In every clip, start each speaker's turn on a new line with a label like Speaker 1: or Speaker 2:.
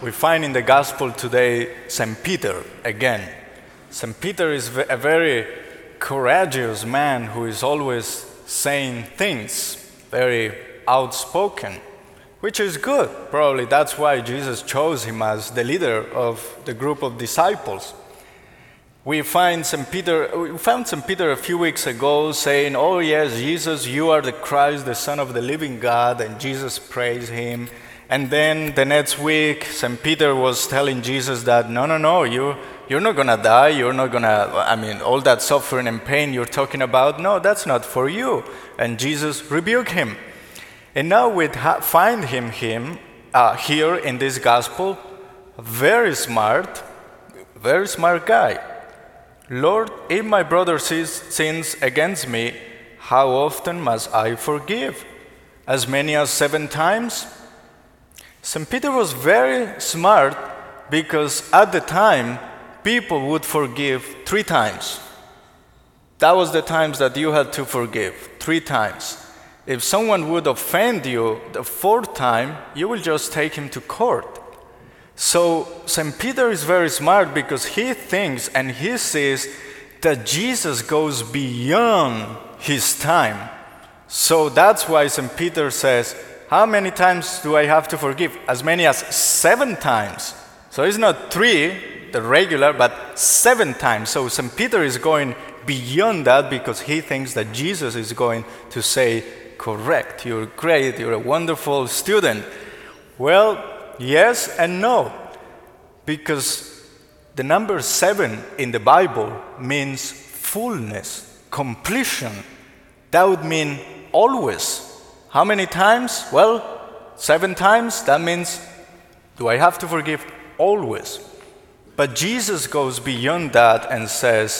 Speaker 1: we find in the gospel today St. Peter again. St. Peter is a very courageous man who is always saying things, very outspoken, which is good. Probably that's why Jesus chose him as the leader of the group of disciples. We find St. Peter, we found St. Peter a few weeks ago saying, Oh, yes, Jesus, you are the Christ, the Son of the living God, and Jesus praised him. And then the next week, St. Peter was telling Jesus that, No, no, no, you, you're not going to die. You're not going to, I mean, all that suffering and pain you're talking about, no, that's not for you. And Jesus rebuked him. And now we find him, him uh, here in this gospel, very smart, very smart guy. Lord, if my brother sins against me, how often must I forgive? As many as seven times? St. Peter was very smart because at the time, people would forgive three times. That was the times that you had to forgive, three times. If someone would offend you the fourth time, you will just take him to court. So St. Peter is very smart because he thinks and he says that Jesus goes beyond his time. So that's why St. Peter says, How many times do I have to forgive? As many as seven times. So it's not three, the regular, but seven times. So St. Peter is going beyond that because he thinks that Jesus is going to say, Correct, you're great, you're a wonderful student. Well, Yes and no. Because the number seven in the Bible means fullness, completion. That would mean always. How many times? Well, seven times. That means, do I have to forgive? Always. But Jesus goes beyond that and says,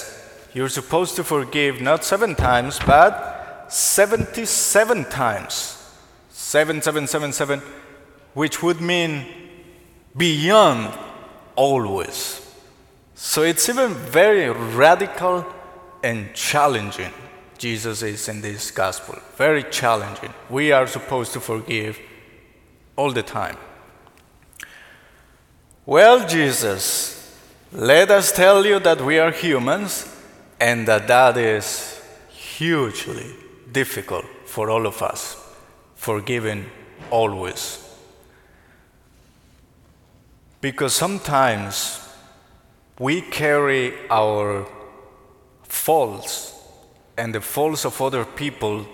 Speaker 1: you're supposed to forgive not seven times, but 77 times. Seven, seven, seven, seven which would mean beyond always. So it's even very radical and challenging. Jesus is in this gospel. Very challenging. We are supposed to forgive all the time. Well, Jesus, let us tell you that we are humans and that that is hugely difficult for all of us, forgiving always. Because sometimes we carry our faults and the faults of other people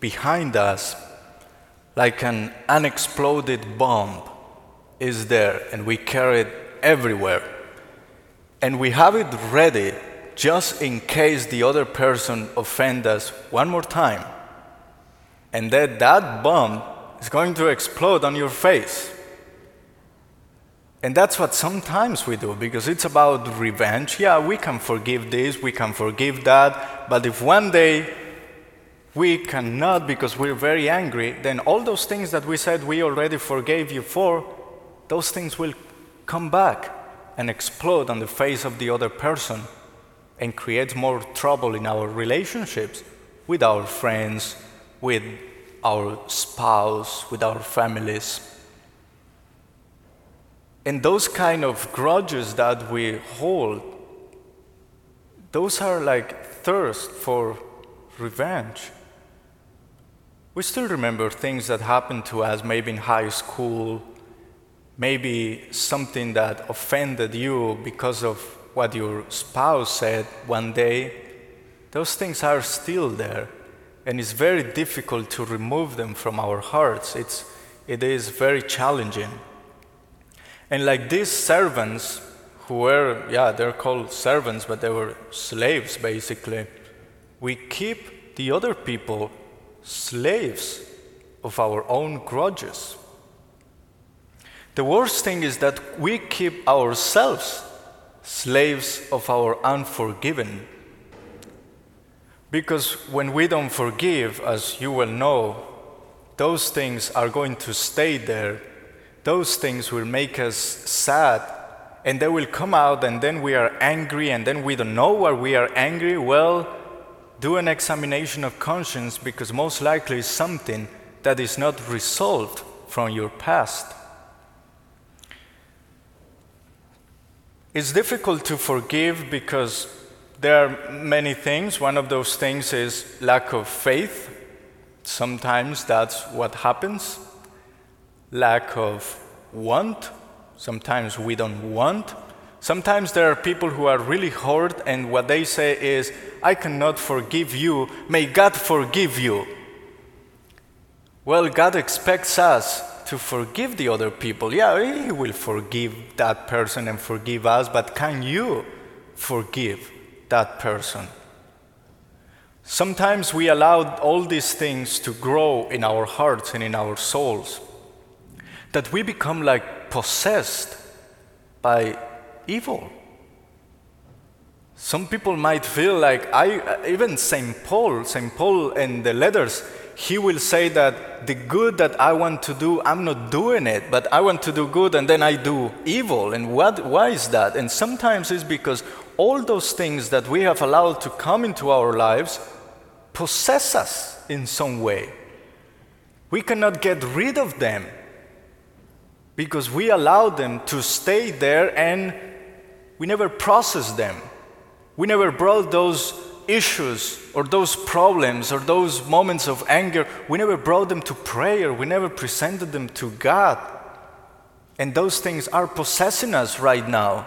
Speaker 1: behind us like an unexploded bomb is there and we carry it everywhere. And we have it ready just in case the other person offends us one more time. And that that bomb is going to explode on your face. And that's what sometimes we do because it's about revenge. Yeah, we can forgive this, we can forgive that, but if one day we cannot because we're very angry, then all those things that we said we already forgave you for, those things will come back and explode on the face of the other person and create more trouble in our relationships with our friends, with our spouse, with our families. And those kind of grudges that we hold, those are like thirst for revenge. We still remember things that happened to us, maybe in high school, maybe something that offended you because of what your spouse said one day. Those things are still there, and it's very difficult to remove them from our hearts. It's, it is very challenging. And like these servants, who were, yeah, they're called servants, but they were slaves basically, we keep the other people slaves of our own grudges. The worst thing is that we keep ourselves slaves of our unforgiven. Because when we don't forgive, as you well know, those things are going to stay there those things will make us sad and they will come out and then we are angry and then we don't know why we are angry well do an examination of conscience because most likely it's something that is not resolved from your past It's difficult to forgive because there are many things. One of those things is lack of faith. Sometimes that's what happens. Lack of want. Sometimes we don't want. Sometimes there are people who are really hurt, and what they say is, I cannot forgive you. May God forgive you. Well, God expects us to forgive the other people. Yeah, He will forgive that person and forgive us, but can you forgive that person? Sometimes we allow all these things to grow in our hearts and in our souls, that we become like possessed by evil. Some people might feel like I, even St. Paul, St. Paul in the letters, he will say that the good that I want to do, I'm not doing it, but I want to do good and then I do evil. And what, why is that? And sometimes it's because all those things that we have allowed to come into our lives possess us in some way. We cannot get rid of them because we allow them to stay there and we never process them. We never brought those issues or those problems or those moments of anger, we never brought them to prayer. We never presented them to God. And those things are possessing us right now.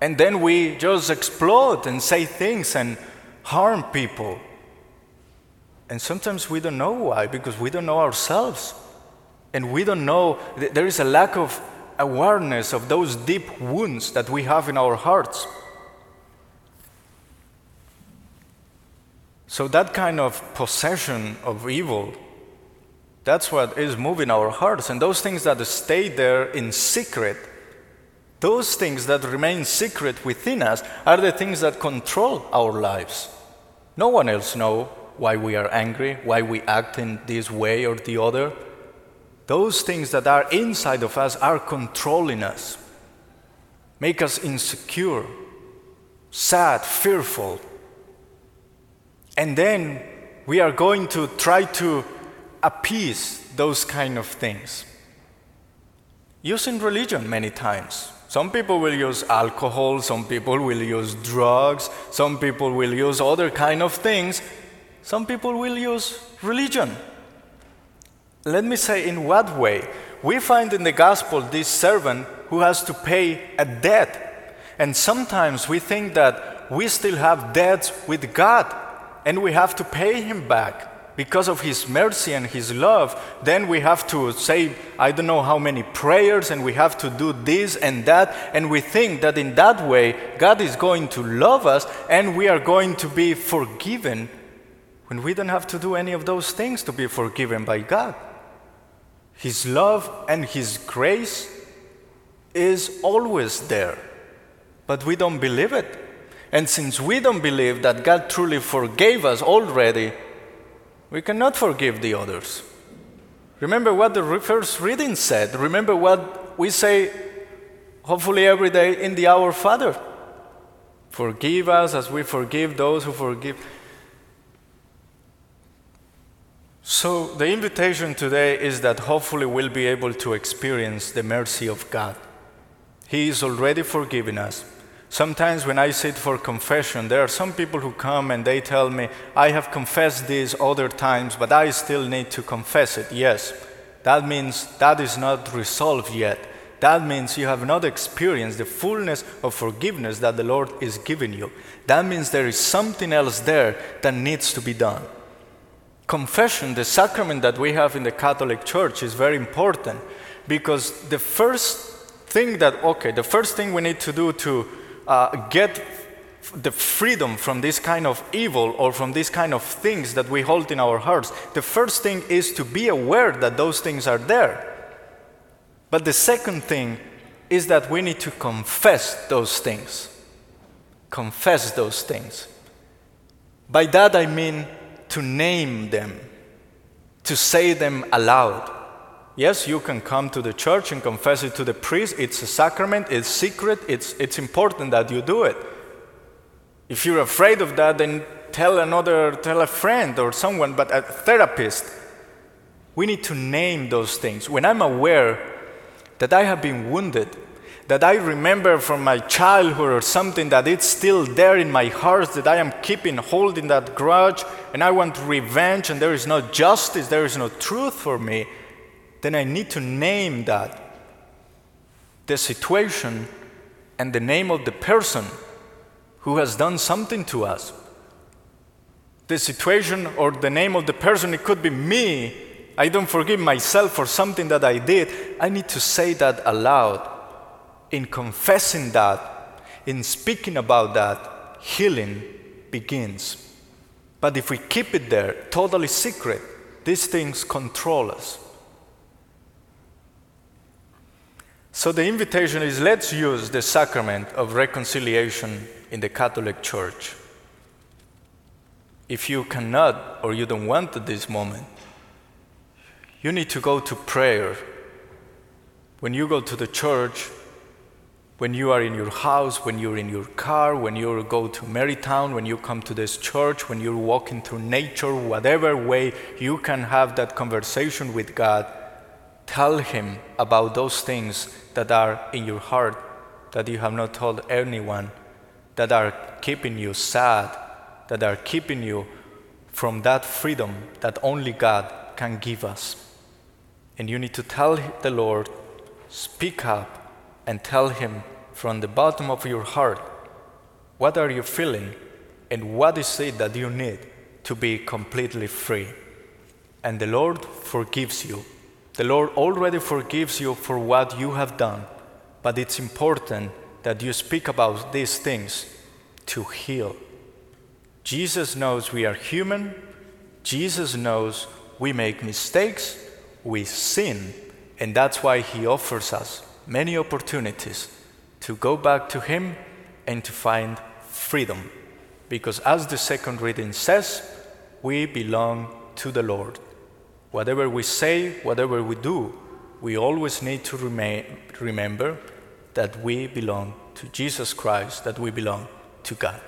Speaker 1: And then we just explode and say things and harm people. And sometimes we don't know why, because we don't know ourselves. And we don't know, there is a lack of awareness of those deep wounds that we have in our hearts. So, that kind of possession of evil, that's what is moving our hearts. And those things that stay there in secret, those things that remain secret within us, are the things that control our lives. No one else knows why we are angry, why we act in this way or the other. Those things that are inside of us are controlling us, make us insecure, sad, fearful, and then we are going to try to appease those kind of things. Using religion many times. Some people will use alcohol, some people will use drugs, some people will use other kind of things. Some people will use religion. Let me say in what way? We find in the gospel this servant who has to pay a debt. And sometimes we think that we still have debts with God and we have to pay him back because of his mercy and his love, then we have to say, I don't know how many prayers, and we have to do this and that. And we think that in that way, God is going to love us and we are going to be forgiven when we don't have to do any of those things to be forgiven by God. His love and His grace is always there, but we don't believe it. And since we don't believe that God truly forgave us already, we cannot forgive the others. Remember what the first reading said. Remember what we say, hopefully, every day in the Our Father. Forgive us as we forgive those who forgive. So, the invitation today is that hopefully we'll be able to experience the mercy of God. He is already forgiven us. Sometimes when I sit for confession, there are some people who come and they tell me, I have confessed this other times, but I still need to confess it. Yes, that means that is not resolved yet. That means you have not experienced the fullness of forgiveness that the Lord is giving you. That means there is something else there that needs to be done. Confession, the sacrament that we have in the Catholic Church, is very important because the first thing that, okay, the first thing we need to do to uh, get the freedom from this kind of evil or from this kind of things that we hold in our hearts, the first thing is to be aware that those things are there. But the second thing is that we need to confess those things. Confess those things. By that I mean to name them, to say them aloud. Yes, you can come to the church and confess it to the priest. It's a sacrament, it's secret, it's, it's important that you do it. If you're afraid of that, then tell another, tell a friend or someone, but a therapist. We need to name those things. When I'm aware that I have been wounded, that I remember from my childhood or something that it's still there in my heart that I am keeping holding that grudge and I want revenge and there is no justice, there is no truth for me, then I need to name that. The situation and the name of the person who has done something to us. The situation or the name of the person, it could be me. I don't forgive myself for something that I did. I need to say that aloud. In confessing that, in speaking about that, healing begins. But if we keep it there, totally secret, these things control us. So the invitation is let's use the sacrament of reconciliation in the Catholic Church. If you cannot or you don't want at this moment, you need to go to prayer. When you go to the church, when you are in your house, when you're in your car, when you go to Marytown, when you come to this church, when you're walking through nature, whatever way you can have that conversation with God, tell Him about those things that are in your heart that you have not told anyone, that are keeping you sad, that are keeping you from that freedom that only God can give us. And you need to tell the Lord, speak up, and tell Him from the bottom of your heart what are you feeling and what is it that you need to be completely free. And the Lord forgives you. The Lord already forgives you for what you have done, but it's important that you speak about these things to heal. Jesus knows we are human. Jesus knows we make mistakes, we sin, and that's why He offers us many opportunities to go back to Him and to find freedom. Because as the second reading says, we belong to the Lord. Whatever we say, whatever we do, we always need to remain, remember that we belong to Jesus Christ, that we belong to God.